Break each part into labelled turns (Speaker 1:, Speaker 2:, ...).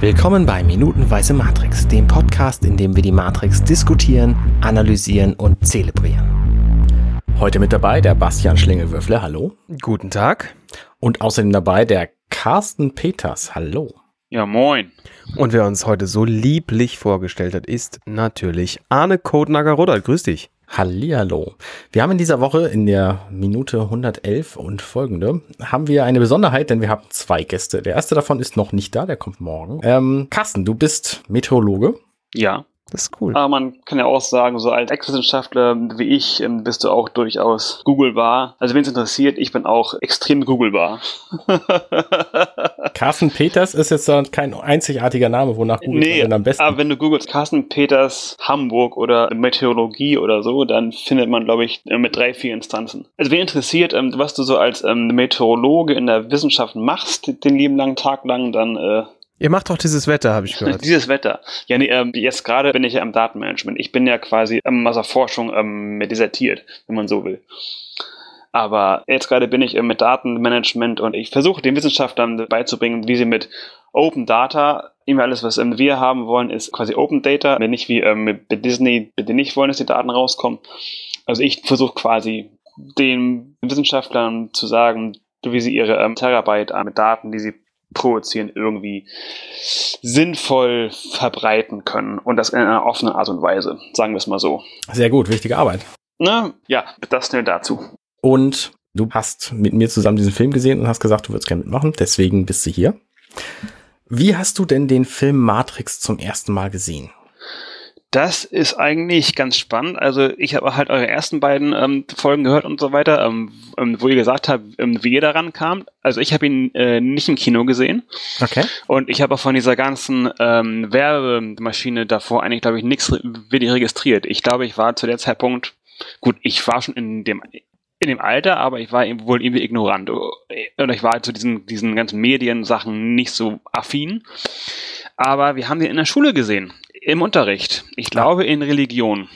Speaker 1: Willkommen bei Minutenweise Matrix, dem Podcast, in dem wir die Matrix diskutieren, analysieren und zelebrieren. Heute mit dabei der Bastian Schlingelwürfle, hallo.
Speaker 2: Guten Tag.
Speaker 1: Und außerdem dabei der Carsten Peters, hallo.
Speaker 3: Ja, moin.
Speaker 2: Und wer uns heute so lieblich vorgestellt hat, ist natürlich Arne Nagaroda. Grüß dich.
Speaker 1: Hallihallo. Wir haben in dieser Woche in der Minute 111 und folgende haben wir eine Besonderheit, denn wir haben zwei Gäste. Der erste davon ist noch nicht da, der kommt morgen. Ähm, Carsten, du bist Meteorologe.
Speaker 3: Ja. Das ist cool. Aber man kann ja auch sagen, so als Ex-Wissenschaftler wie ich ähm, bist du auch durchaus googlebar. Also wenn es interessiert, ich bin auch extrem googlebar.
Speaker 1: Carsten Peters ist jetzt kein einzigartiger Name, wonach
Speaker 3: googelt nee, man am besten? aber wenn du googelst Carsten Peters Hamburg oder Meteorologie oder so, dann findet man, glaube ich, mit drei, vier Instanzen. Also wen interessiert, ähm, was du so als ähm, Meteorologe in der Wissenschaft machst, den lieben langen Tag lang, dann äh,
Speaker 2: Ihr macht doch dieses Wetter, habe ich gehört.
Speaker 3: dieses Wetter. Ja, nee, ähm, jetzt gerade bin ich ja im Datenmanagement. Ich bin ja quasi ähm, aus der Forschung ähm, desertiert, wenn man so will. Aber jetzt gerade bin ich äh, mit Datenmanagement und ich versuche den Wissenschaftlern beizubringen, wie sie mit Open Data, immer alles, was ähm, wir haben wollen, ist quasi Open Data, nicht wie mit Disney, bitte nicht wollen, dass die Daten rauskommen. Also ich versuche quasi den Wissenschaftlern zu sagen, wie sie ihre Terabyte mit Daten, die sie provozieren, irgendwie sinnvoll verbreiten können und das in einer offenen Art und Weise, sagen wir es mal so.
Speaker 1: Sehr gut, wichtige Arbeit.
Speaker 3: Na, ja, das nur dazu.
Speaker 1: Und du hast mit mir zusammen diesen Film gesehen und hast gesagt, du würdest gerne mitmachen, deswegen bist du hier. Wie hast du denn den Film Matrix zum ersten Mal gesehen?
Speaker 3: Das ist eigentlich ganz spannend. Also ich habe halt eure ersten beiden ähm, Folgen gehört und so weiter, ähm, ähm, wo ihr gesagt habt, ähm, wie ihr daran kam. Also ich habe ihn äh, nicht im Kino gesehen.
Speaker 1: Okay.
Speaker 3: Und ich habe auch von dieser ganzen ähm, Werbemaschine davor eigentlich, glaube ich, nichts wirklich registriert. Ich glaube, ich war zu der Zeitpunkt, gut, ich war schon in dem in dem Alter, aber ich war wohl irgendwie ignorant. Oder ich war zu diesen, diesen ganzen Mediensachen nicht so affin. Aber wir haben den in der Schule gesehen. Im Unterricht. Ich glaube in Religion.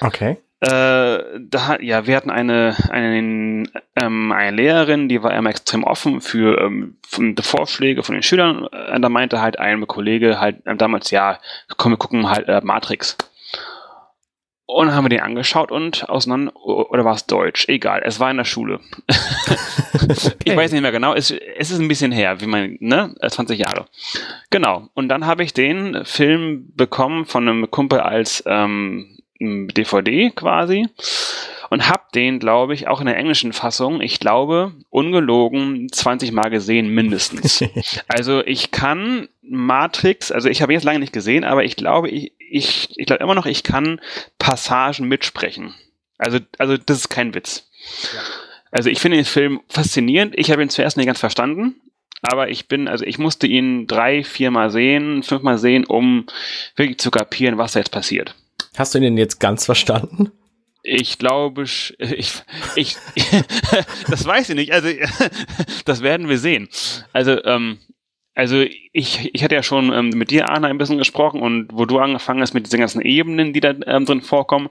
Speaker 1: Okay.
Speaker 3: Äh, da, ja, wir hatten eine, eine, ähm, eine Lehrerin, die war immer extrem offen für ähm, Vorschläge von den Schülern. Und da meinte halt ein Kollege halt äh, damals, ja, komm, wir gucken halt äh, Matrix. Und haben wir den angeschaut und auseinander, oder war es Deutsch? Egal, es war in der Schule. okay. Ich weiß nicht mehr genau, es, es ist ein bisschen her, wie man, ne, 20 Jahre. Genau, und dann habe ich den Film bekommen von einem Kumpel als ähm, DVD quasi und habe den, glaube ich, auch in der englischen Fassung, ich glaube, ungelogen 20 Mal gesehen mindestens. also ich kann Matrix, also ich habe jetzt lange nicht gesehen, aber ich glaube, ich, ich, ich glaube immer noch, ich kann Passagen mitsprechen. Also, also das ist kein Witz. Ja. Also ich finde den Film faszinierend. Ich habe ihn zuerst nicht ganz verstanden, aber ich bin, also ich musste ihn drei, viermal sehen, fünfmal sehen, um wirklich zu kapieren, was da jetzt passiert.
Speaker 1: Hast du ihn denn jetzt ganz verstanden?
Speaker 3: Ich glaube, ich, ich, das weiß ich nicht. Also, das werden wir sehen. Also, ähm, also ich, ich hatte ja schon ähm, mit dir, Arne, ein bisschen gesprochen und wo du angefangen hast mit diesen ganzen Ebenen, die da ähm, drin vorkommen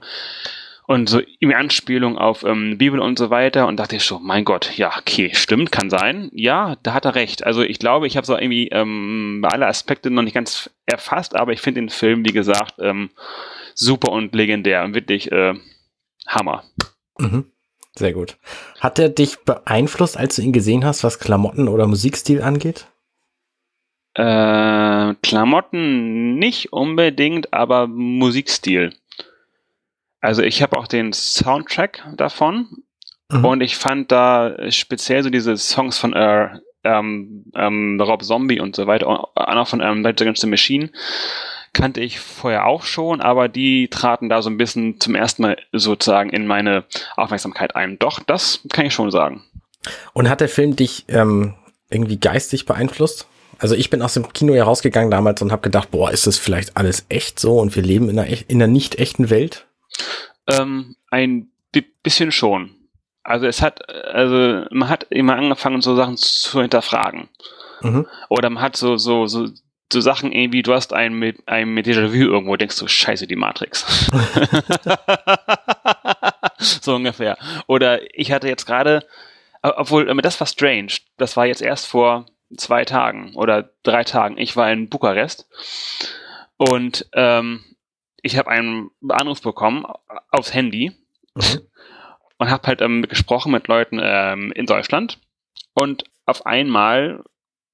Speaker 3: und so irgendwie Anspielung auf ähm, Bibel und so weiter und dachte ich schon, mein Gott, ja, okay, stimmt, kann sein. Ja, da hat er recht. Also ich glaube, ich habe so irgendwie ähm, alle Aspekte noch nicht ganz erfasst, aber ich finde den Film, wie gesagt, ähm, super und legendär und wirklich äh, Hammer.
Speaker 1: Mhm. Sehr gut. Hat er dich beeinflusst, als du ihn gesehen hast, was Klamotten oder Musikstil angeht?
Speaker 3: Äh, Klamotten nicht unbedingt, aber Musikstil. Also ich habe auch den Soundtrack davon mhm. und ich fand da speziell so diese Songs von äh, ähm, ähm, Rob Zombie und so weiter, auch von ähm, Rage Against the Machine kannte ich vorher auch schon, aber die traten da so ein bisschen zum ersten Mal sozusagen in meine Aufmerksamkeit ein. Doch, das kann ich schon sagen.
Speaker 1: Und hat der Film dich ähm, irgendwie geistig beeinflusst? Also ich bin aus dem Kino ja rausgegangen damals und habe gedacht, boah, ist das vielleicht alles echt so und wir leben in einer, in einer nicht echten Welt?
Speaker 3: Ähm, ein bisschen schon. Also es hat, also man hat immer angefangen, so Sachen zu hinterfragen. Mhm. Oder man hat so, so, so, so Sachen irgendwie, du hast ein mit ein mit Déjà-vu irgendwo, denkst du, scheiße, die Matrix. so ungefähr. Oder ich hatte jetzt gerade, obwohl, das war strange. Das war jetzt erst vor zwei Tagen oder drei Tagen. Ich war in Bukarest und ähm, ich habe einen Anruf bekommen aufs Handy mhm. und habe halt ähm, gesprochen mit Leuten ähm, in Deutschland und auf einmal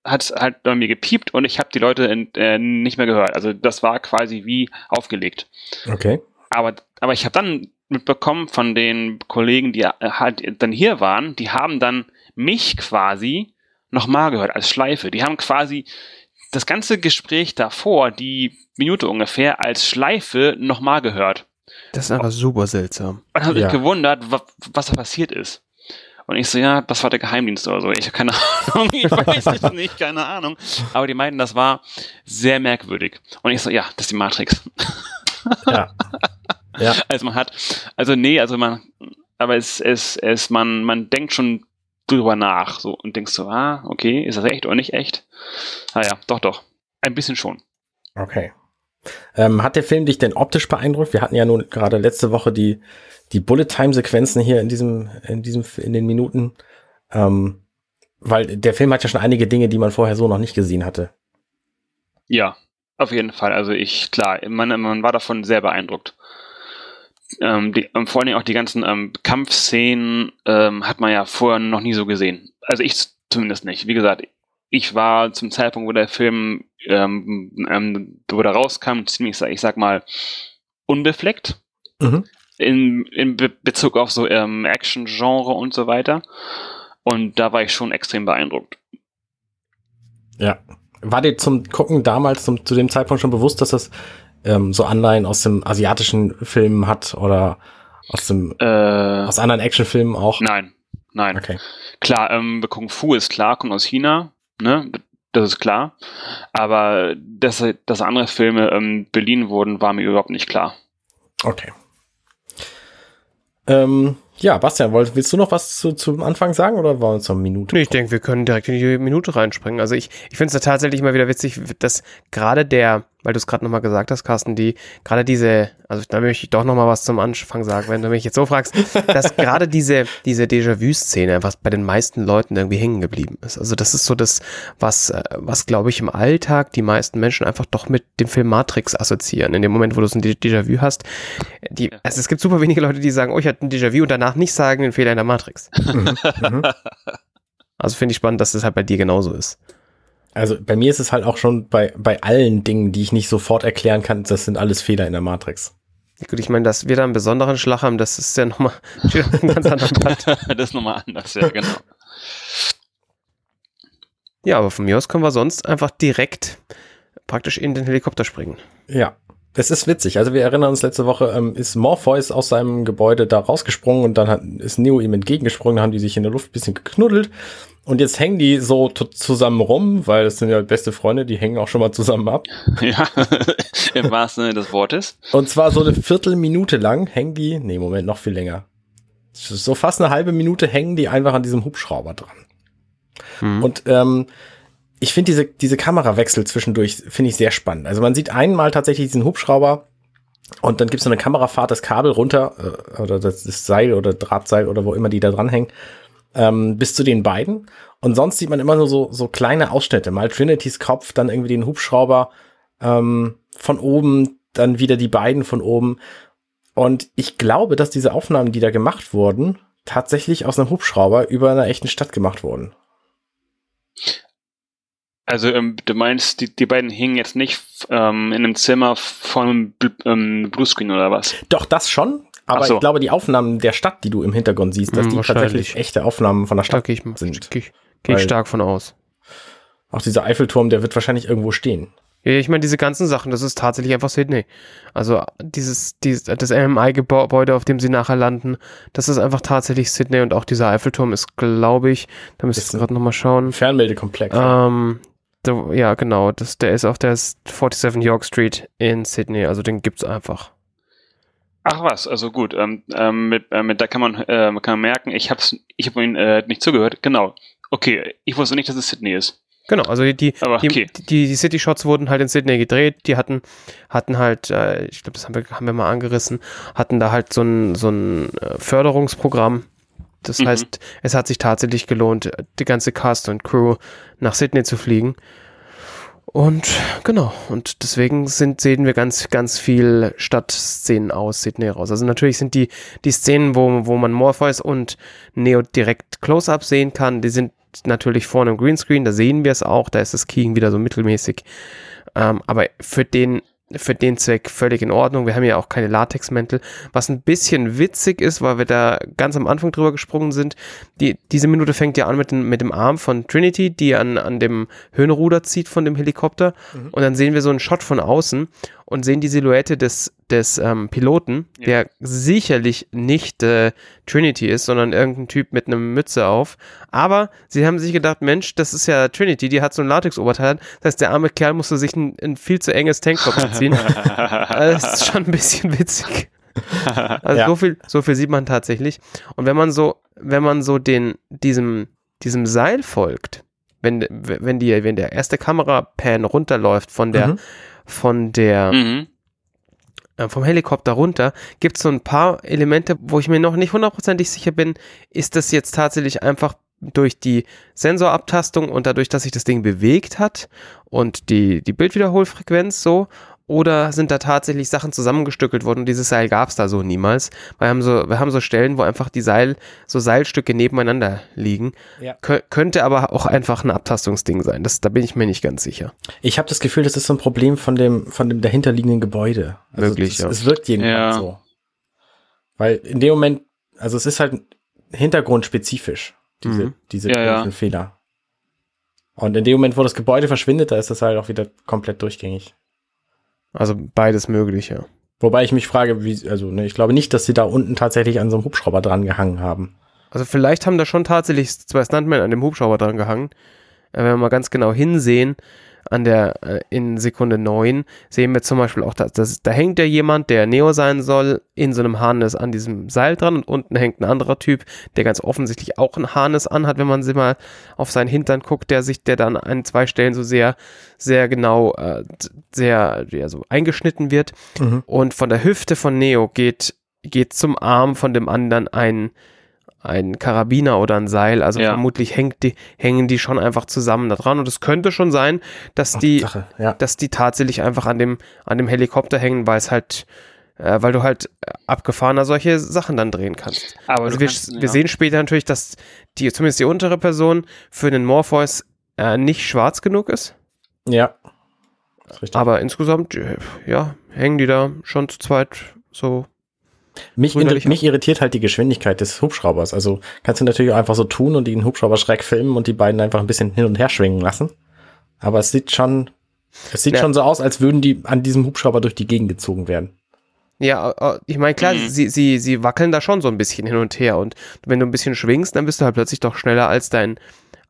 Speaker 3: hat es halt bei mir gepiept und ich habe die Leute in, äh, nicht mehr gehört. Also das war quasi wie aufgelegt.
Speaker 1: Okay.
Speaker 3: Aber, aber ich habe dann mitbekommen von den Kollegen, die halt dann hier waren, die haben dann mich quasi nochmal gehört als Schleife. Die haben quasi das ganze Gespräch davor, die Minute ungefähr, als Schleife nochmal gehört.
Speaker 2: Das ist einfach super seltsam.
Speaker 3: Und haben ja. sich gewundert, was, was da passiert ist. Und ich so, ja, das war der Geheimdienst oder so. Ich habe keine Ahnung, ich weiß es nicht, keine Ahnung. Aber die meinten, das war sehr merkwürdig. Und ich so, ja, das ist die Matrix. Ja. ja. Also man hat, also nee, also man, aber es, es, es, man, man denkt schon drüber nach so und denkst so, ah, okay, ist das echt oder nicht echt? Naja, ah doch, doch. Ein bisschen schon.
Speaker 1: Okay. Ähm, hat der Film dich denn optisch beeindruckt? Wir hatten ja nun gerade letzte Woche die, die Bullet-Time-Sequenzen hier in diesem, in diesem, in den Minuten. Ähm, weil der Film hat ja schon einige Dinge, die man vorher so noch nicht gesehen hatte.
Speaker 3: Ja, auf jeden Fall. Also ich, klar, man, man war davon sehr beeindruckt ähm, die, ähm, vor allem auch die ganzen ähm, Kampfszenen ähm, hat man ja vorher noch nie so gesehen. Also ich zumindest nicht. Wie gesagt, ich war zum Zeitpunkt, wo der Film ähm, ähm, wo der rauskam, ziemlich, ich sag mal, unbefleckt. Mhm. In, in Be Bezug auf so ähm, Action-Genre und so weiter. Und da war ich schon extrem beeindruckt.
Speaker 1: Ja. War dir zum Gucken damals, zum, zu dem Zeitpunkt schon bewusst, dass das ähm, so Anleihen aus dem asiatischen Filmen hat oder aus dem äh, aus anderen Actionfilmen auch?
Speaker 3: Nein, nein. Okay. Klar, ähm, Kung Fu ist klar, kommt aus China, ne? Das ist klar. Aber dass, dass andere Filme ähm, beliehen wurden, war mir überhaupt nicht klar.
Speaker 1: Okay. Ähm, ja, Bastian, willst du noch was zu, zum Anfang sagen oder wollen wir uns noch eine Minute?
Speaker 2: Nee, ich denke, wir können direkt in die Minute reinspringen. Also ich, ich finde es ja tatsächlich immer wieder witzig, dass gerade der, weil du es gerade nochmal gesagt hast, Carsten, die, gerade diese, also da möchte ich doch nochmal was zum Anfang sagen, wenn du mich jetzt so fragst, dass gerade diese, diese Déjà-vu-Szene einfach bei den meisten Leuten irgendwie hängen geblieben ist. Also das ist so das, was, äh, was glaube ich im Alltag die meisten Menschen einfach doch mit dem Film Matrix assoziieren. In dem Moment, wo du so ein Déjà-vu hast, die, also es gibt super wenige Leute, die sagen, oh, ich hatte ein Déjà-vu und danach nicht sagen, den Fehler in der Matrix. Mhm. Mhm. also finde ich spannend, dass das halt bei dir genauso ist.
Speaker 1: Also bei mir ist es halt auch schon bei, bei allen Dingen, die ich nicht sofort erklären kann, das sind alles Fehler in der Matrix.
Speaker 2: Gut, ich meine, dass wir da einen besonderen Schlag haben, das ist ja nochmal ein ganz anderer
Speaker 3: Blatt. das ist nochmal anders, ja, genau.
Speaker 2: Ja, aber von mir aus können wir sonst einfach direkt praktisch in den Helikopter springen.
Speaker 1: Ja, das ist witzig. Also wir erinnern uns letzte Woche, ähm, ist Morpheus aus seinem Gebäude da rausgesprungen und dann hat, ist Neo ihm entgegengesprungen, dann haben die sich in der Luft ein bisschen geknuddelt und jetzt hängen die so zusammen rum, weil das sind ja beste Freunde, die hängen auch schon mal zusammen ab.
Speaker 3: Ja, im wahrsten Sinne des Wortes.
Speaker 1: Und zwar so eine Viertelminute lang hängen die, nee, Moment, noch viel länger. So fast eine halbe Minute hängen die einfach an diesem Hubschrauber dran. Mhm. Und ähm, ich finde diese, diese Kamerawechsel zwischendurch, finde ich sehr spannend. Also man sieht einmal tatsächlich diesen Hubschrauber und dann gibt es so eine Kamerafahrt, das Kabel runter, äh, oder das, das Seil oder Drahtseil oder wo immer die da dranhängen, ähm, bis zu den beiden. Und sonst sieht man immer nur so, so kleine Ausschnitte. Mal Trinitys Kopf, dann irgendwie den Hubschrauber ähm, von oben, dann wieder die beiden von oben. Und ich glaube, dass diese Aufnahmen, die da gemacht wurden, tatsächlich aus einem Hubschrauber über einer echten Stadt gemacht wurden.
Speaker 3: Also ähm, du meinst, die, die beiden hingen jetzt nicht ähm, in einem Zimmer von ähm, Bluescreen oder was?
Speaker 1: Doch, das schon. Aber so. ich glaube, die Aufnahmen der Stadt, die du im Hintergrund siehst, dass mm, die tatsächlich echte Aufnahmen von der Stadt
Speaker 2: da ich, sind. Gehe geh ich stark von aus.
Speaker 1: Auch dieser Eiffelturm, der wird wahrscheinlich irgendwo stehen.
Speaker 2: Ja, ich meine, diese ganzen Sachen, das ist tatsächlich einfach Sydney. Also dieses, dieses das MMI-Gebäude, auf dem sie nachher landen, das ist einfach tatsächlich Sydney und auch dieser Eiffelturm ist, glaube ich, da müsste ich gerade nochmal schauen.
Speaker 1: Fernmeldekomplex.
Speaker 2: Ähm, ja, genau. Das, der ist auf der 47 York Street in Sydney. Also den gibt's einfach.
Speaker 3: Ach was, also gut. Ähm, ähm, mit, äh, mit, da kann man, äh, kann man merken, ich habe ich hab ihn äh, nicht zugehört. Genau. Okay, ich wusste nicht, dass es Sydney ist.
Speaker 2: Genau, also die, die, okay. die, die, die City Shots wurden halt in Sydney gedreht. Die hatten, hatten halt, äh, ich glaube, das haben wir, haben wir mal angerissen, hatten da halt so ein, so ein äh, Förderungsprogramm Das
Speaker 3: Mhm.
Speaker 2: heißt, es hat sich tatsächlich gelohnt, die ganze Cast und Crew nach Sydney zu fliegen. Und genau, und deswegen sind, sehen wir ganz, ganz viel Stadtszenen aus Sydney raus. Also natürlich sind die, die Szenen, wo, wo man Morpheus und Neo direkt Close-Up sehen kann, die sind natürlich vorne im Greenscreen, da sehen wir es auch, da ist das Keying wieder so mittelmäßig. Ähm, aber für den, für den Zweck völlig in Ordnung. Wir haben ja auch keine Latexmäntel, was ein bisschen witzig ist, weil wir da ganz am Anfang drüber gesprungen sind. Die, diese Minute fängt ja an mit dem, mit dem Arm von Trinity, die an, an dem Höhenruder zieht von dem Helikopter. Und dann sehen wir so einen Shot von außen und sehen die Silhouette des, des ähm, Piloten,
Speaker 3: Ja.
Speaker 2: der sicherlich nicht äh, Trinity ist, sondern irgendein Typ mit einer Mütze auf. Aber sie haben sich gedacht, Mensch, das ist ja Trinity, die hat so ein Latex-Oberteil. Das heißt, der arme Kerl musste sich ein, ein viel zu enges Tanktop anziehen. Also das ist schon ein bisschen witzig. Also
Speaker 1: Ja.
Speaker 2: so viel, so viel sieht man tatsächlich. Und wenn man so, wenn man so den, diesem, diesem Seil folgt, wenn, wenn die, wenn der erste Kamerapan runterläuft von der,
Speaker 1: Mhm.
Speaker 2: Von der,
Speaker 3: Mhm.
Speaker 2: äh, vom Helikopter runter, gibt es so ein paar Elemente, wo ich mir noch nicht hundertprozentig sicher bin, ist das jetzt tatsächlich einfach durch die Sensorabtastung und dadurch, dass sich das Ding bewegt hat und die, die Bildwiederholfrequenz so, oder sind da tatsächlich Sachen zusammengestückelt worden und dieses Seil gab es da so niemals. Wir haben so, wir haben so Stellen, wo einfach die Seil, so Seilstücke nebeneinander liegen.
Speaker 1: Ja.
Speaker 2: Kö könnte aber auch einfach ein Abtastungsding sein. Das, da bin ich mir nicht ganz sicher.
Speaker 1: Ich habe das Gefühl, das ist so ein Problem von dem, von dem dahinterliegenden Gebäude. Also
Speaker 2: Wirklich,
Speaker 1: das,
Speaker 2: ja.
Speaker 1: Es wirkt jedenfalls
Speaker 3: Ja.
Speaker 1: so. Weil in dem Moment, also es ist halt hintergrundspezifisch, diese,
Speaker 2: Mhm.
Speaker 1: diese
Speaker 3: Ja, ja.
Speaker 1: Fehler. Und in dem Moment, wo das Gebäude verschwindet, da ist das halt auch wieder komplett durchgängig.
Speaker 2: Also beides möglich, ja.
Speaker 1: Wobei ich mich frage, wie, also ne, ich glaube nicht, dass sie da unten tatsächlich an so einem Hubschrauber dran gehangen haben.
Speaker 2: Also vielleicht haben da schon tatsächlich zwei Stuntmen an dem Hubschrauber dran gehangen. Äh, Wenn wir mal ganz genau hinsehen, an der, äh, in Sekunde 9, sehen wir zum Beispiel auch, dass, dass da hängt ja jemand, der Neo sein soll, in so einem Harness an diesem Seil dran und unten hängt ein anderer Typ, der ganz offensichtlich auch ein Harness anhat, wenn man sie mal auf seinen Hintern guckt, der sich, der dann an zwei Stellen so sehr, sehr genau, äh, sehr, ja, so eingeschnitten wird.
Speaker 1: Mhm.
Speaker 2: Und von der Hüfte von Neo geht, geht zum Arm von dem anderen ein, ein Karabiner oder ein Seil. Also
Speaker 3: Ja.
Speaker 2: vermutlich hängt die, hängen die schon einfach zusammen da dran. Und es könnte schon sein, dass die,
Speaker 1: Sache, ja.
Speaker 2: dass die tatsächlich einfach an dem, an dem Helikopter hängen, weil es halt, äh, weil du halt äh, abgefahrener solche Sachen dann drehen kannst.
Speaker 3: Aber
Speaker 2: Also wir,
Speaker 3: kannst-
Speaker 2: wir
Speaker 3: ja.
Speaker 2: sehen später natürlich, dass die, zumindest die untere Person für den Morpheus äh, nicht schwarz genug ist.
Speaker 1: Ja. Ist.
Speaker 2: Aber insgesamt, äh, ja, hängen die da schon zu zweit so
Speaker 1: Mich, mich irritiert halt die Geschwindigkeit des Hubschraubers. Also kannst du natürlich auch einfach so tun und den Hubschrauber schräg filmen und die beiden einfach ein bisschen hin und her schwingen lassen. Aber es sieht schon, es sieht
Speaker 2: Ja.
Speaker 1: schon so aus, als würden die an diesem Hubschrauber durch die Gegend gezogen werden.
Speaker 2: Ja, äh, ich meine, klar,
Speaker 3: Mhm.
Speaker 2: sie, sie, sie wackeln da schon so ein bisschen hin und her und wenn du ein bisschen schwingst, dann bist du halt plötzlich doch schneller als dein,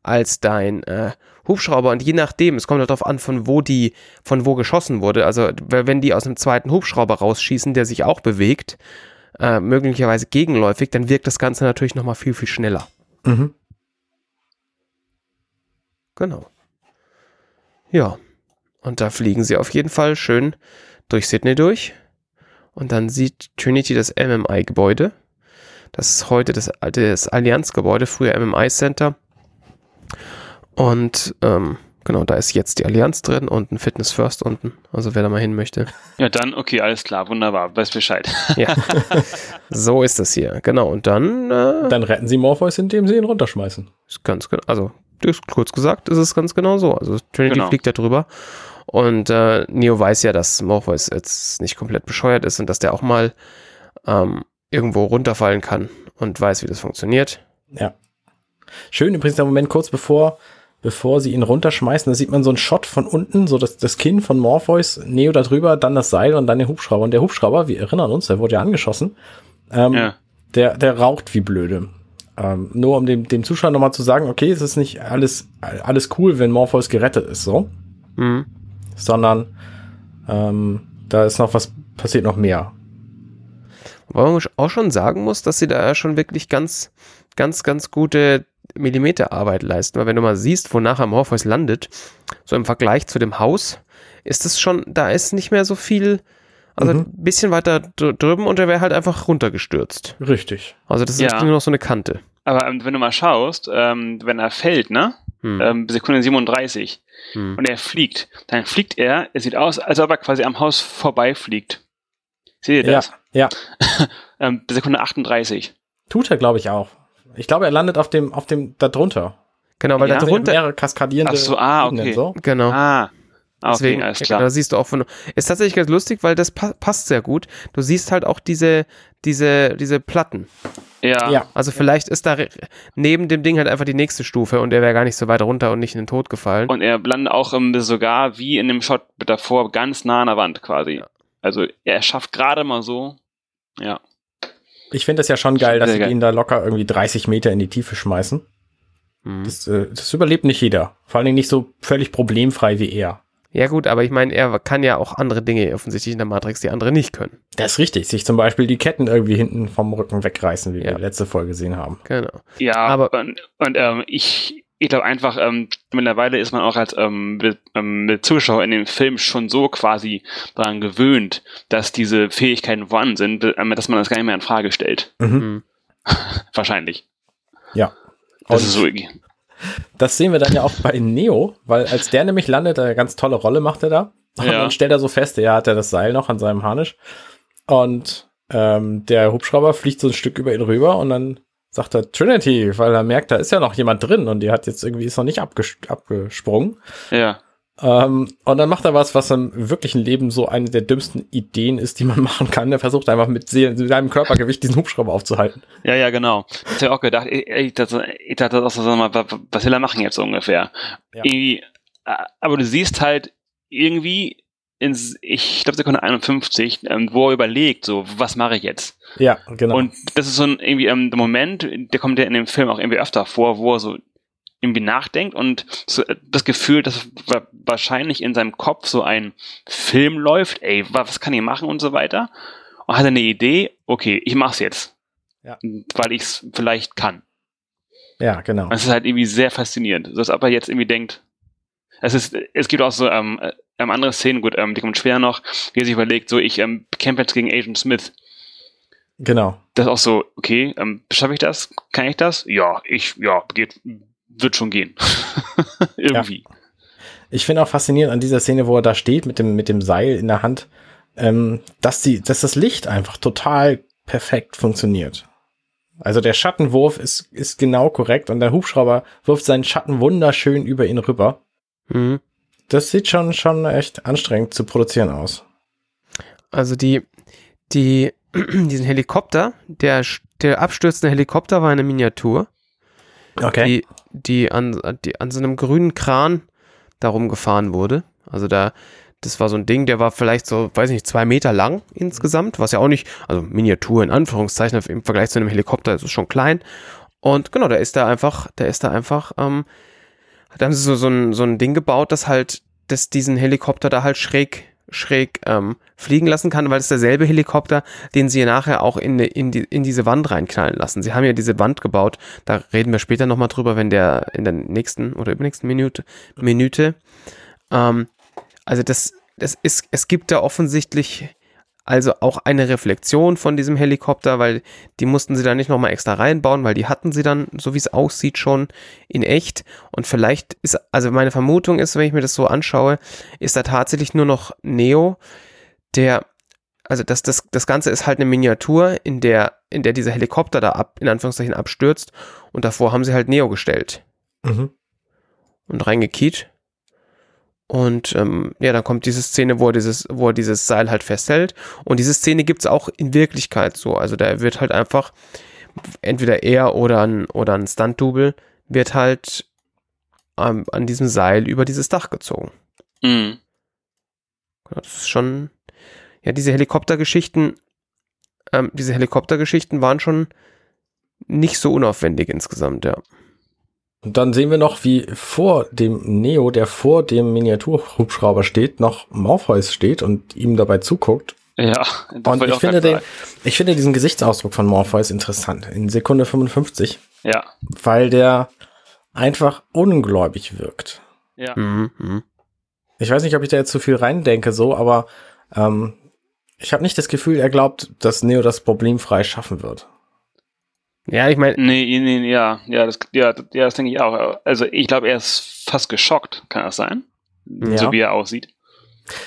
Speaker 2: als dein äh, Hubschrauber und je nachdem, es kommt halt darauf an, von wo die, von wo geschossen wurde. Also wenn die aus einem zweiten Hubschrauber rausschießen, der sich auch bewegt, äh, möglicherweise gegenläufig, dann wirkt das Ganze natürlich nochmal viel, viel schneller.
Speaker 1: Mhm.
Speaker 2: Genau. Ja. Und da fliegen sie auf jeden Fall schön durch Sydney durch. Und dann sieht Trinity das MMI-Gebäude. Das ist heute das, das Allianz-Gebäude, früher MMI Center. Und ähm, genau, da ist jetzt die Allianz drin und ein Fitness First unten. Also wer da mal hin möchte.
Speaker 3: Ja, dann, okay, alles klar, wunderbar, weiß Bescheid.
Speaker 2: Ja. so ist das hier. Genau. Und dann äh,
Speaker 1: Dann retten sie Morpheus, indem sie ihn runterschmeißen.
Speaker 2: Ist ganz genau, also ist kurz gesagt, ist es ganz genau so. Also Trinity
Speaker 3: Genau.
Speaker 2: fliegt da drüber und äh, Neo weiß ja, dass Morpheus jetzt nicht komplett bescheuert ist und dass der auch mal ähm, irgendwo runterfallen kann und weiß, wie das funktioniert.
Speaker 1: Ja. Schön übrigens der Moment kurz bevor, bevor sie ihn runterschmeißen, da sieht man so einen Shot von unten, so das, das Kinn von Morpheus, Neo da drüber, dann das Seil und dann den Hubschrauber. Und der Hubschrauber, wir erinnern uns, der wurde ja angeschossen, ähm,
Speaker 3: Ja.
Speaker 1: der, der raucht wie blöde. Ähm, nur um dem, dem Zuschauer nochmal zu sagen, okay, es ist nicht alles, alles cool, wenn Morpheus gerettet ist, so,
Speaker 2: Mhm.
Speaker 1: sondern ähm, da ist noch was, passiert noch mehr.
Speaker 2: Wobei man auch schon sagen muss, dass sie da schon wirklich ganz, ganz, ganz gute Millimeterarbeit leisten. Weil wenn du mal siehst, wo nachher Morpheus landet, so im Vergleich zu dem Haus, ist es schon, da ist nicht mehr so viel, also
Speaker 1: Mhm.
Speaker 2: ein bisschen weiter dr- drüben und er wäre halt einfach runtergestürzt.
Speaker 1: Richtig.
Speaker 2: Also das ist
Speaker 3: Ja.
Speaker 2: nur noch so eine Kante.
Speaker 3: aber ähm, wenn du mal schaust, ähm, wenn er fällt, ne?
Speaker 2: Hm.
Speaker 3: Ähm, Sekunde 37
Speaker 2: hm.
Speaker 3: und er fliegt, dann fliegt er, es sieht aus, als ob er quasi am Haus vorbeifliegt. Seht ihr
Speaker 1: Ja,
Speaker 3: das?
Speaker 1: ja.
Speaker 3: Ähm, Sekunde 38.
Speaker 1: Tut er, glaube ich, auch. Ich glaube, er landet auf dem, auf dem, da drunter.
Speaker 2: Genau, weil
Speaker 3: Ja.
Speaker 2: da drunter,
Speaker 1: mehrere kaskadierende
Speaker 3: Ach so, ah,
Speaker 1: Ebenen,
Speaker 3: okay.
Speaker 1: So.
Speaker 2: genau.
Speaker 3: Ah, ah, okay,
Speaker 2: Deswegen,
Speaker 3: alles
Speaker 2: ja,
Speaker 3: klar.
Speaker 2: da siehst du auch von. Ist tatsächlich ganz lustig, weil das pa passt sehr gut. Du siehst halt auch diese, diese, diese Platten.
Speaker 3: Ja,
Speaker 1: Ja.
Speaker 2: Also vielleicht ist da neben dem Ding halt einfach die nächste Stufe und der wäre gar nicht so weit runter und nicht in den Tod gefallen.
Speaker 3: Und er landet auch ähm, sogar wie in dem Shot davor ganz nah an der Wand quasi. Also er schafft gerade mal so. Ja.
Speaker 1: Ich finde das ja schon geil, dass sie
Speaker 3: geil.
Speaker 1: ihn da locker irgendwie 30 Meter in die Tiefe schmeißen.
Speaker 2: Hm.
Speaker 1: Das, äh, das überlebt nicht jeder. Vor allen Dingen nicht so völlig problemfrei wie er.
Speaker 2: Ja gut, aber ich meine, er kann ja auch andere Dinge offensichtlich in der Matrix, die andere nicht können.
Speaker 1: Das ist richtig. Sich zum Beispiel die Ketten irgendwie hinten vom Rücken wegreißen, wie
Speaker 2: Ja.
Speaker 1: wir letzte Folge gesehen haben.
Speaker 2: Genau.
Speaker 3: Ja,
Speaker 2: Aber-
Speaker 3: und, und ähm, ich, ich glaube einfach, ähm, mittlerweile ist man auch als ähm, mit, ähm, mit Zuschauer in dem Film schon so quasi daran gewöhnt, dass diese Fähigkeiten vorhanden sind, ähm, dass man das gar nicht mehr in Frage stellt.
Speaker 1: Mhm.
Speaker 2: Hm.
Speaker 3: Wahrscheinlich.
Speaker 1: Ja.
Speaker 3: Das ist so irgendwie.
Speaker 1: das sehen wir dann ja auch bei Neo, weil als der nämlich landet, eine ganz tolle Rolle macht er da. Und
Speaker 3: Ja.
Speaker 1: dann stellt er so fest, ja, hat er das Seil noch an seinem Harnisch. Und ähm, der Hubschrauber fliegt so ein Stück über ihn rüber und dann sagt er Trinity, weil er merkt, da ist ja noch jemand drin und die hat jetzt irgendwie ist noch nicht abges abgesprungen.
Speaker 3: Ja.
Speaker 1: Ähm, und dann macht er was, was im wirklichen Leben so eine der dümmsten Ideen ist, die man machen kann. Er versucht einfach mit, se- mit seinem Körpergewicht diesen Hubschrauber aufzuhalten.
Speaker 3: Ja, ja, genau. Ich habe auch gedacht, ich, dachte, ich dachte auch so, mal, was, will er machen jetzt ungefähr?
Speaker 1: Ja.
Speaker 3: Äh, aber du siehst halt irgendwie in, ich glaube, Sekunde 51, ähm, wo er überlegt, so, was mache ich jetzt?
Speaker 1: Ja, genau.
Speaker 3: Und das ist so ein irgendwie ähm, der Moment, der kommt ja in dem Film auch irgendwie öfter vor, wo er so irgendwie nachdenkt und so äh, das Gefühl, dass wa- wahrscheinlich in seinem Kopf so ein Film läuft, ey, wa- was kann ich machen und so weiter. Und hat er eine Idee, okay, ich mach's jetzt.
Speaker 1: Ja.
Speaker 3: Weil ich es vielleicht kann.
Speaker 1: ja, genau.
Speaker 3: Und es ist halt irgendwie sehr faszinierend. So als ob er jetzt irgendwie denkt, es ist, es gibt auch so ähm, äh, ähm, andere Szenen, gut, ähm, die kommen später noch, wie er sich überlegt, so ich ähm, kämpfe jetzt gegen Agent Smith.
Speaker 1: Genau.
Speaker 3: Das ist auch so, okay, ähm, schaffe ich das? Kann ich das? Ja, ich, ja, geht, wird schon gehen. Irgendwie.
Speaker 1: Ich finde auch faszinierend an dieser Szene, wo er da steht mit dem, mit dem Seil in der Hand, ähm, dass, die, dass das Licht einfach total perfekt funktioniert. Also der Schattenwurf ist, ist genau korrekt und der Hubschrauber wirft seinen Schatten wunderschön über ihn rüber.
Speaker 2: Hm.
Speaker 1: Das sieht schon, schon echt anstrengend zu produzieren aus.
Speaker 2: Also die, die, diesen Helikopter, der, der abstürzende Helikopter war eine Miniatur,
Speaker 1: Okay.
Speaker 2: die, die, an, die an so einem grünen Kran darum gefahren wurde. Also da, das war so ein Ding, der war vielleicht so, weiß nicht, zwei Meter lang insgesamt, was ja auch nicht, also Miniatur in Anführungszeichen im Vergleich zu einem Helikopter ist es schon klein. Und genau, da ist da einfach, da ist da einfach, ähm, da haben sie so, so, ein, so ein Ding gebaut, das halt, das diesen Helikopter da halt schräg, schräg ähm, fliegen lassen kann, weil es derselbe Helikopter, den sie nachher auch in, in, die, in diese Wand reinknallen lassen. Sie haben ja diese Wand gebaut, da reden wir später nochmal drüber, wenn der in der nächsten oder übernächsten Minute, Minute. Ähm, also das, das ist, es gibt da offensichtlich also auch eine Reflexion von diesem Helikopter, weil die mussten sie da nicht nochmal extra reinbauen, weil die hatten sie dann, so wie es aussieht, schon in echt. Und vielleicht ist, also meine Vermutung ist, wenn ich mir das so anschaue, ist da tatsächlich nur noch Neo, der, also das, das, das Ganze ist halt eine Miniatur, in der, in der dieser Helikopter da ab, in Anführungszeichen abstürzt. Und davor haben sie halt Neo gestellt
Speaker 1: Mhm.
Speaker 2: und reingekiet. Und ähm, ja, dann kommt diese Szene, wo er dieses, wo er dieses Seil halt festhält. Und diese Szene gibt's auch in Wirklichkeit so. Also da wird halt einfach, entweder er oder ein, oder ein Stunt-Double wird halt ähm, an diesem Seil über dieses Dach gezogen.
Speaker 3: Mhm.
Speaker 2: Ja, Das ist schon, ja, diese Helikoptergeschichten, ähm, diese Helikoptergeschichten waren schon nicht so unaufwendig insgesamt, ja.
Speaker 1: Und dann sehen wir noch, wie vor dem Neo, der vor dem Miniaturhubschrauber steht, noch Morpheus steht und ihm dabei zuguckt.
Speaker 3: Ja. das
Speaker 1: Und ich
Speaker 3: auch
Speaker 1: finde, den, ich finde diesen Gesichtsausdruck von Morpheus interessant. In Sekunde 55,
Speaker 3: sagen. Ja.
Speaker 1: weil der einfach ungläubig wirkt.
Speaker 3: Ja.
Speaker 2: Mhm, mhm.
Speaker 1: Ich weiß nicht, ob ich da jetzt zu viel reindenke, so, aber ähm, ich habe nicht das Gefühl, er glaubt, dass Neo das problemfrei schaffen wird.
Speaker 2: Ja, ich meine,
Speaker 3: Nee, nee, ja, ja, das, ja, ja, das denke ich auch. Also ich glaube, er ist fast geschockt, kann das sein?
Speaker 1: Ja.
Speaker 3: So wie er aussieht.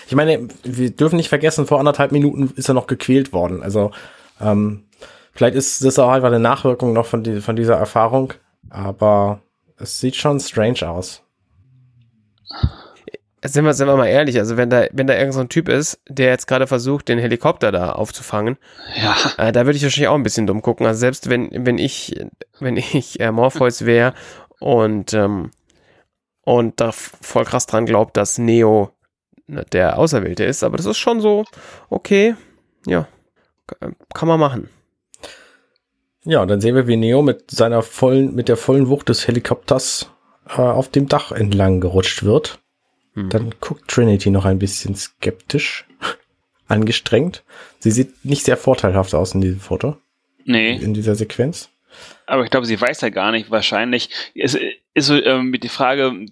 Speaker 1: Ich meine, wir dürfen nicht vergessen, vor anderthalb Minuten ist er noch gequält worden. Also ähm, vielleicht ist das auch einfach eine Nachwirkung noch von, die, von dieser Erfahrung, aber es sieht schon strange aus.
Speaker 2: Sind wir, sind wir mal ehrlich, also wenn da, wenn da irgend so ein Typ ist, der jetzt gerade versucht, den Helikopter da aufzufangen,
Speaker 3: Ja,
Speaker 2: äh, da würde ich wahrscheinlich auch ein bisschen dumm gucken. Also selbst wenn, wenn ich, wenn ich äh, Morpheus wäre und, ähm, und da voll krass dran glaubt, dass Neo ne, der Auserwählte ist, aber das ist schon so, okay, ja, k- kann man machen.
Speaker 1: Ja, und dann sehen wir, wie Neo mit seiner vollen, mit der vollen Wucht des Helikopters äh, auf dem Dach entlang gerutscht wird.
Speaker 2: Hm.
Speaker 1: Dann guckt Trinity noch ein bisschen skeptisch, angestrengt. Sie sieht nicht sehr vorteilhaft aus in diesem Foto,
Speaker 3: nee.
Speaker 1: in dieser Sequenz.
Speaker 3: Aber ich glaube, sie weiß ja gar nicht, wahrscheinlich. Es ist so ähm, die Frage,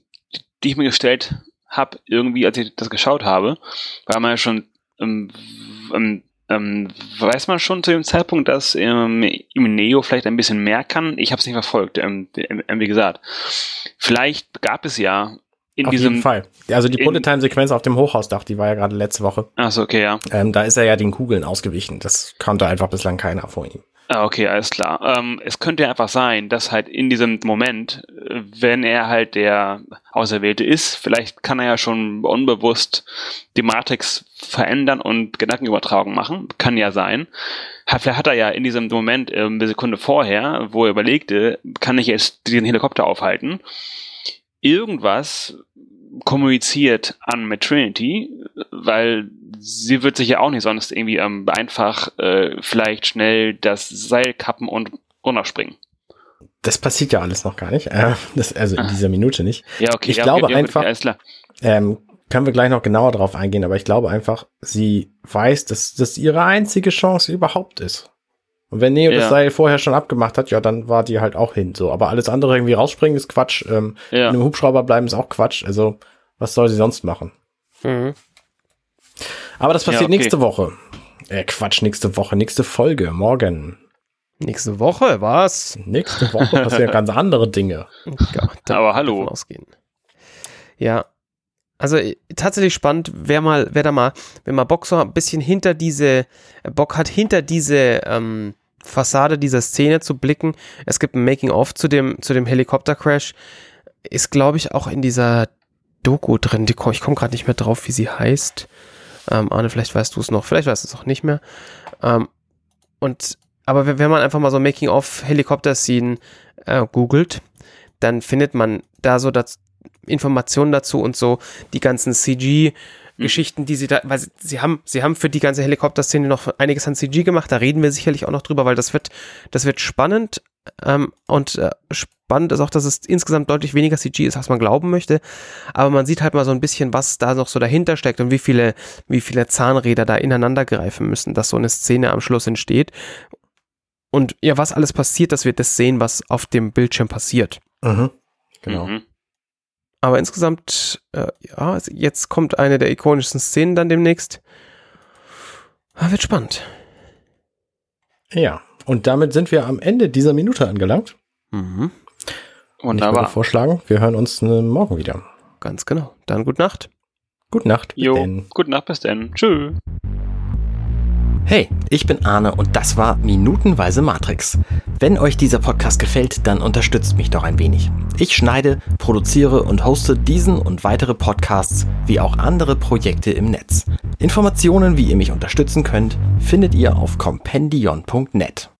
Speaker 3: die ich mir gestellt habe, irgendwie, als ich das geschaut habe, war man ja schon, ähm, ähm, ähm, weiß man schon zu dem Zeitpunkt, dass ähm, im Neo vielleicht ein bisschen mehr kann. Ich habe es nicht verfolgt, ähm, wie gesagt. Vielleicht gab es ja in
Speaker 1: auf
Speaker 3: diesem.
Speaker 1: jeden Fall. Also die Bullet-Time-Sequenz auf dem Hochhausdach, die war ja gerade letzte Woche.
Speaker 3: Achso, okay, ja.
Speaker 1: Ähm, da ist er ja den Kugeln ausgewichen. Das kannte einfach bislang keiner vor ihm.
Speaker 3: Ah, okay, alles klar. Ähm, es könnte einfach sein, dass halt in diesem Moment, äh, wenn er halt der Auserwählte ist, vielleicht kann er ja schon unbewusst die Matrix verändern und Gedankenübertragung machen. Kann ja sein. Vielleicht hat er ja in diesem Moment, ähm, eine Sekunde vorher, wo er überlegte, kann ich jetzt diesen Helikopter aufhalten, irgendwas kommuniziert an mit Trinity, weil sie wird sich ja auch nicht sonst irgendwie ähm, einfach äh, vielleicht schnell das Seil kappen und runterspringen.
Speaker 1: Das passiert ja alles noch gar nicht. Äh, das, also in
Speaker 3: Ah.
Speaker 1: dieser Minute nicht.
Speaker 3: Ja, okay.
Speaker 1: Ich
Speaker 3: ja,
Speaker 1: glaube
Speaker 3: okay, ja, gut,
Speaker 1: einfach-
Speaker 3: Alles klar.
Speaker 1: Ähm, können wir gleich noch genauer drauf eingehen, aber ich glaube einfach, sie weiß, dass das ihre einzige Chance überhaupt ist. Und wenn Neo
Speaker 3: Ja.
Speaker 1: das Seil vorher schon abgemacht hat, ja, dann war die halt auch hin. So, aber alles andere irgendwie rausspringen ist Quatsch. Ähm,
Speaker 3: Ja.
Speaker 1: In einem Hubschrauber bleiben ist auch Quatsch. Also, was soll sie sonst machen?
Speaker 2: Mhm.
Speaker 1: Aber das passiert
Speaker 3: Ja, okay.
Speaker 1: nächste Woche. Äh, Quatsch, nächste Woche, nächste Folge, morgen.
Speaker 2: Nächste Woche, was?
Speaker 1: Nächste Woche passieren ganz andere Dinge.
Speaker 2: Ja,
Speaker 3: Aber hallo.
Speaker 2: Ausgehen. Ja. Also äh, tatsächlich spannend, wer mal, wer da mal, wenn mal Bock so ein bisschen hinter diese, äh, Bock hat, hinter diese ähm, Fassade dieser Szene zu blicken. Es gibt ein Making-of zu dem, zu dem Helikopter-Crash. Ist, glaube ich, auch in dieser Doku drin. Die, ich komme gerade nicht mehr drauf, wie sie heißt. Ähm, Arne, vielleicht weißt du es noch, vielleicht weißt du es auch nicht mehr. Ähm, und aber wenn, wenn man einfach mal so Making-of Helikopter-Scene äh, googelt, dann findet man da so das, Informationen dazu und so die ganzen CG-Geschichten, die sie da, weil sie, sie haben, sie haben für die ganze Helikopter-Szene noch einiges an CG gemacht. Da reden wir sicherlich auch noch drüber, weil das wird, das wird spannend ähm, und äh, spannend ist auch, dass es insgesamt deutlich weniger CG ist, als man glauben möchte. Aber man sieht halt mal so ein bisschen, was da noch so dahinter steckt und wie viele, wie viele Zahnräder da ineinander greifen müssen, dass so eine Szene am Schluss entsteht. Und ja, was alles passiert, dass wir das sehen, was auf dem Bildschirm passiert.
Speaker 1: Mhm. Genau.
Speaker 3: Mhm.
Speaker 2: Aber insgesamt, äh, ja, jetzt kommt eine der ikonischsten Szenen dann demnächst. Ah, wird spannend.
Speaker 1: Ja. Und damit sind wir am Ende dieser Minute angelangt.
Speaker 2: Mhm,
Speaker 1: Und ich würde
Speaker 3: Wunderbar.
Speaker 1: vorschlagen, wir hören uns äh, morgen wieder.
Speaker 2: ganz genau. Dann gute Nacht.
Speaker 1: Gute Nacht.
Speaker 3: Jo,
Speaker 1: denn.
Speaker 3: gute Nacht, bis dann. Tschüss.
Speaker 4: Hey, ich bin Arne und das war Minutenweise Matrix. Wenn euch dieser Podcast gefällt, dann unterstützt mich doch ein wenig. Ich schneide, produziere und hoste diesen und weitere Podcasts wie auch andere Projekte im Netz. Informationen, wie ihr mich unterstützen könnt, findet ihr auf compendion.net.